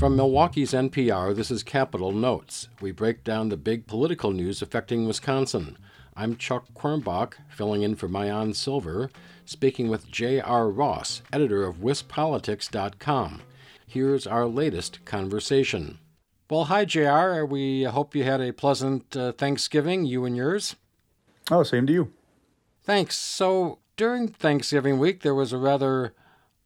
From Milwaukee's NPR, this is Capital Notes. We break down the big political news affecting Wisconsin. I'm Chuck Quirmbach, filling in for Maayan Silver, speaking with J.R. Ross, editor of WisPolitics.com. Here's our latest conversation. Well, hi, JR. We hope you had a pleasant uh, Thanksgiving, you and yours. Oh, same to you. Thanks. So, during Thanksgiving week, there was a rather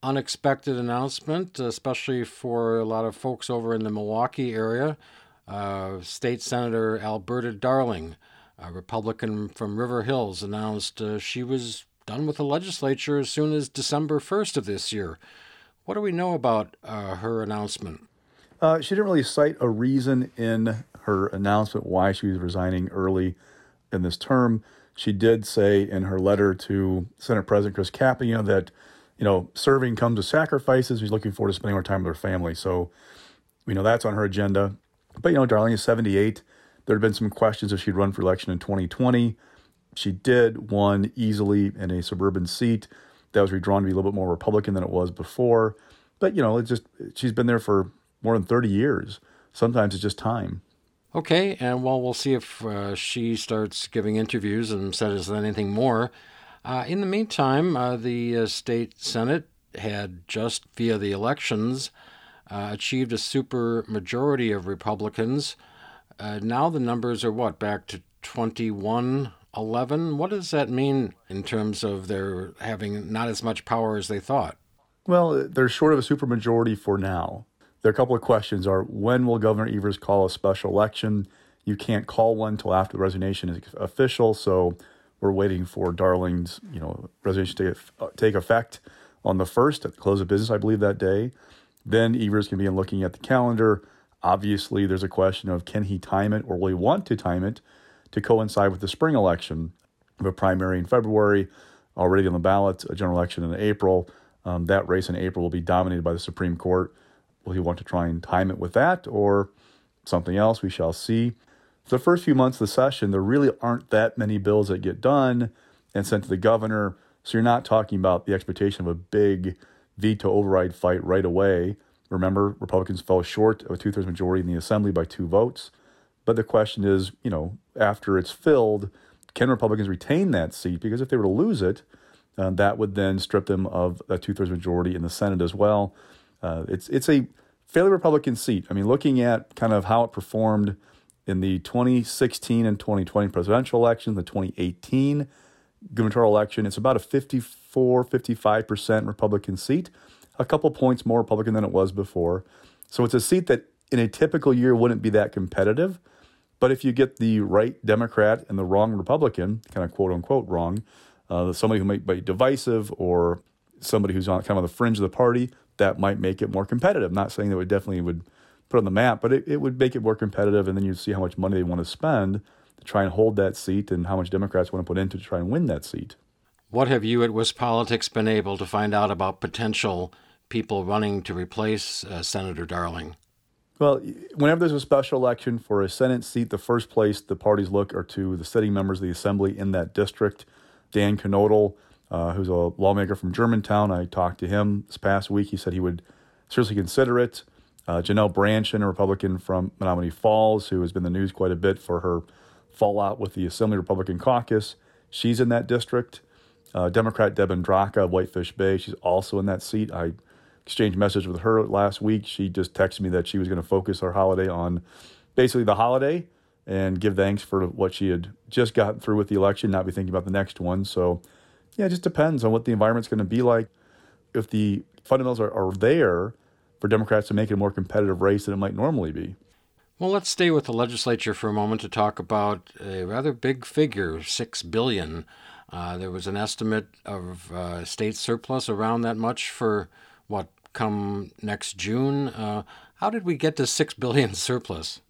unexpected announcement, especially for a lot of folks over in the Milwaukee area. Uh, State Senator Alberta Darling, a Republican from River Hills, announced uh, she was done with the legislature as soon as December 1st of this year. What do we know about uh, her announcement? Uh, she didn't really cite a reason in her announcement why she was resigning early in this term. She did say in her letter to Senate President Chris Kapenga that you know, serving comes with sacrifices. She's looking forward to spending more time with her family. So, you know, that's on her agenda. But, you know, Darling is 78. There had been some questions if she'd run for election in 2020. She did, won easily in a suburban seat that was redrawn to be a little bit more Republican than it was before. But, you know, it's just, she's been there for more than 30 years. Sometimes it's just time. Okay, and well, we'll see if uh, she starts giving interviews and says anything more. Uh, in the meantime, uh, the uh, state senate had just via the elections uh, achieved a super majority of Republicans. Uh, now the numbers are what back to 21 11. What does that mean in terms of their having not as much power as they thought? Well, they're short of a supermajority for now. There are a couple of questions: Are when will Governor Evers call a special election? You can't call one until after the resignation is official, so we're waiting for Darling's, you know, resignation to uh, take effect on the first at the close of business, I believe that day. Then Evers can begin looking at the calendar. Obviously, there's a question of can he time it or will he want to time it to coincide with the spring election a primary in February, already on the ballot, a general election in April. Um, that race in April will be dominated by the Supreme Court. Will he want to try and time it with that or something else? We shall see. For the first few months of the session, there really aren't that many bills that get done and sent to the governor. So you're not talking about the expectation of a big veto override fight right away. Remember, Republicans fell short of a two thirds majority in the assembly by two votes. But the question is, you know, after it's filled, can Republicans retain that seat? Because if they were to lose it, uh, that would then strip them of a two thirds majority in the Senate as well. Uh, it's it's a fairly Republican seat. I mean, looking at kind of how it performed in the 2016 and 2020 presidential election, the 2018 gubernatorial election, it's about a 54, 55% Republican seat, a couple points more Republican than it was before. So it's a seat that in a typical year wouldn't be that competitive. But if you get the right Democrat and the wrong Republican, kind of quote unquote wrong, uh, somebody who might be divisive or somebody who's on kind of the fringe of the party, that might make it more competitive. I'm not saying that it definitely would put on the map, but it, it would make it more competitive, and then you'd see how much money they want to spend to try and hold that seat and how much Democrats want to put into to try and win that seat. What have you at WisPolitics been able to find out about potential people running to replace uh, Senator Darling? Well, whenever there's a special election for a Senate seat, the first place the parties look are to the sitting members of the Assembly in that district. Dan Knodl, uh, who's a lawmaker from Germantown, I talked to him this past week. He said he would seriously consider it. Uh, Janel Brandtjen, a Republican from Menomonee Falls, who has been in the news quite a bit for her fallout with the Assembly Republican caucus, she's in that district. Uh, Democrat Deb Andraca of Whitefish Bay, she's also in that seat. I exchanged message with her last week. She just texted me that she was going to focus her holiday on basically the holiday and give thanks for what she had just gotten through with the election, not be thinking about the next one. So, yeah, it just depends on what the environment's going to be like. If the fundamentals are, are there, for Democrats to make it a more competitive race than it might normally be. Well, let's stay with the legislature for a moment to talk about a rather big figure, six billion. Uh, there was an estimate of uh, state surplus around that much for what come next June. Uh, how did we get to six billion surplus?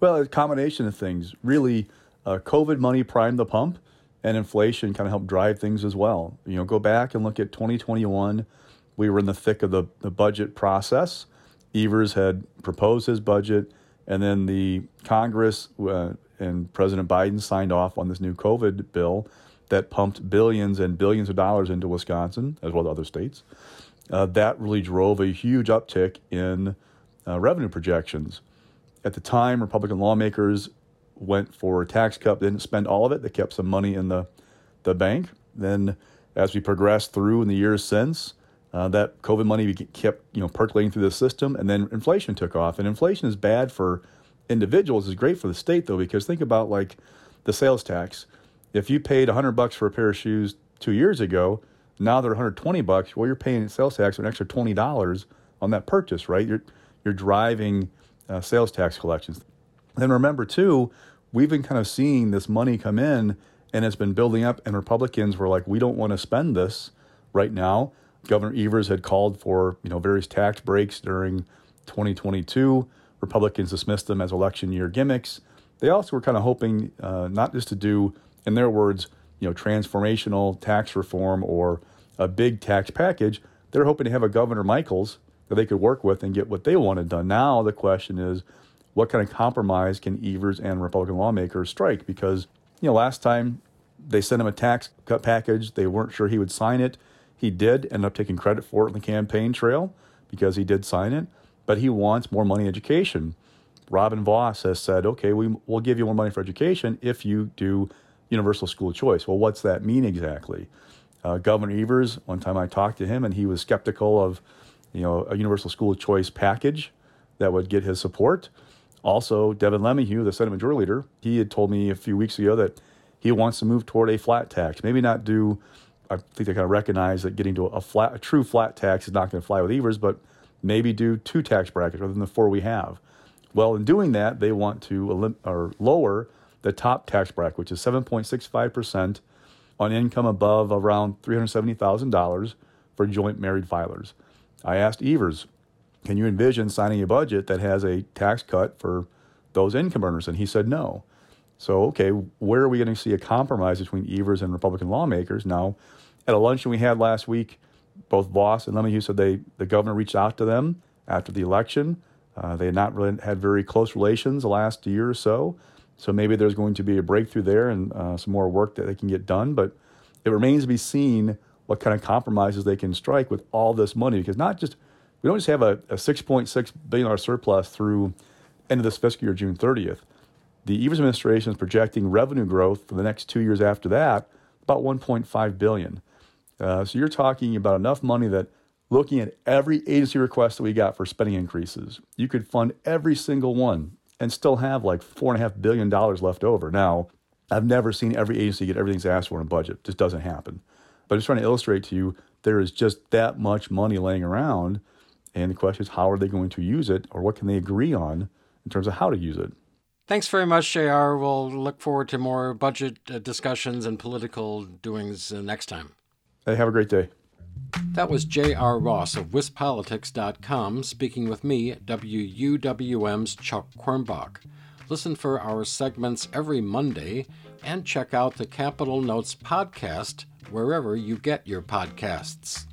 Well, a combination of things. Really, uh, COVID money primed the pump, and inflation kind of helped drive things as well. You know, go back and look at 2021 we were in the thick of the, the budget process. Evers had proposed his budget, and then the Congress uh, and President Biden signed off on this new COVID bill that pumped billions and billions of dollars into Wisconsin, as well as other states. Uh, that really drove a huge uptick in uh, revenue projections. At the time, Republican lawmakers went for a tax cut. They didn't spend all of it. They kept some money in the, the bank. Then, as we progressed through in the years since, uh, that COVID money kept you know percolating through the system, and then inflation took off. And inflation is bad for individuals. is great for the state though, because think about like the sales tax. If you paid 100 bucks for a pair of shoes two years ago, now they're 120 bucks. Well, you're paying sales tax an extra twenty dollars on that purchase, right? You're you're driving uh, sales tax collections. Then remember too, we've been kind of seeing this money come in, and it's been building up. And Republicans were like, we don't want to spend this right now. Governor Evers had called for you know various tax breaks during 2022. Republicans dismissed them as election year gimmicks. They also were kind of hoping uh, not just to do, in their words, you know, transformational tax reform or a big tax package. They're hoping to have a Governor Michels that they could work with and get what they wanted done. Now the question is, what kind of compromise can Evers and Republican lawmakers strike? Because you know, last time they sent him a tax cut package, they weren't sure he would sign it. He did end up taking credit for it in the campaign trail because he did sign it, but he wants more money in education. Robin Vos has said, okay, we, will give you more money for education if you do universal school choice. Well, what's that mean exactly? Uh, Governor Evers, one time I talked to him, and he was skeptical of, you know, a universal school choice package that would get his support. Also, Devin LeMahieu, the Senate Majority Leader, he had told me a few weeks ago that he wants to move toward a flat tax. Maybe not do. I think they kind of recognize that getting to a flat, a true flat tax is not going to fly with Evers, but maybe do two tax brackets rather than the four we have. Well, in doing that, they want to elim- or lower the top tax bracket, which is 7.65% on income above around $370,000 for joint married filers. I asked Evers, can you envision signing a budget that has a tax cut for those income earners? And he said no. So, okay, where are we going to see a compromise between Evers and Republican lawmakers? Now, at a luncheon we had last week, both Vos and LeMahieu said they, the governor reached out to them after the election. Uh, they had not really had very close relations the last year or so. So maybe there's going to be a breakthrough there and uh, some more work that they can get done. But it remains to be seen what kind of compromises they can strike with all this money. Because not just, we don't just have a, a $6.6 billion surplus through end of this fiscal year, June 30th. The Evers administration is projecting revenue growth for the next two years after that, about 1.5 billion. Uh, so you're talking about enough money that looking at every agency request that we got for spending increases, you could fund every single one and still have like four and a half billion dollars left over. Now, I've never seen every agency get everything they asked for in a budget. It just doesn't happen. But I'm just trying to illustrate to you there is just that much money laying around. And the question is, how are they going to use it or what can they agree on in terms of how to use it? Thanks very much, JR. We'll look forward to more budget uh, discussions and political doings uh, next time. Hey, have a great day. That was J.R. Ross of WisPolitics.com speaking with me, WUWM's Chuck Quirmbach. Listen for our segments every Monday and check out the Capital Notes podcast wherever you get your podcasts.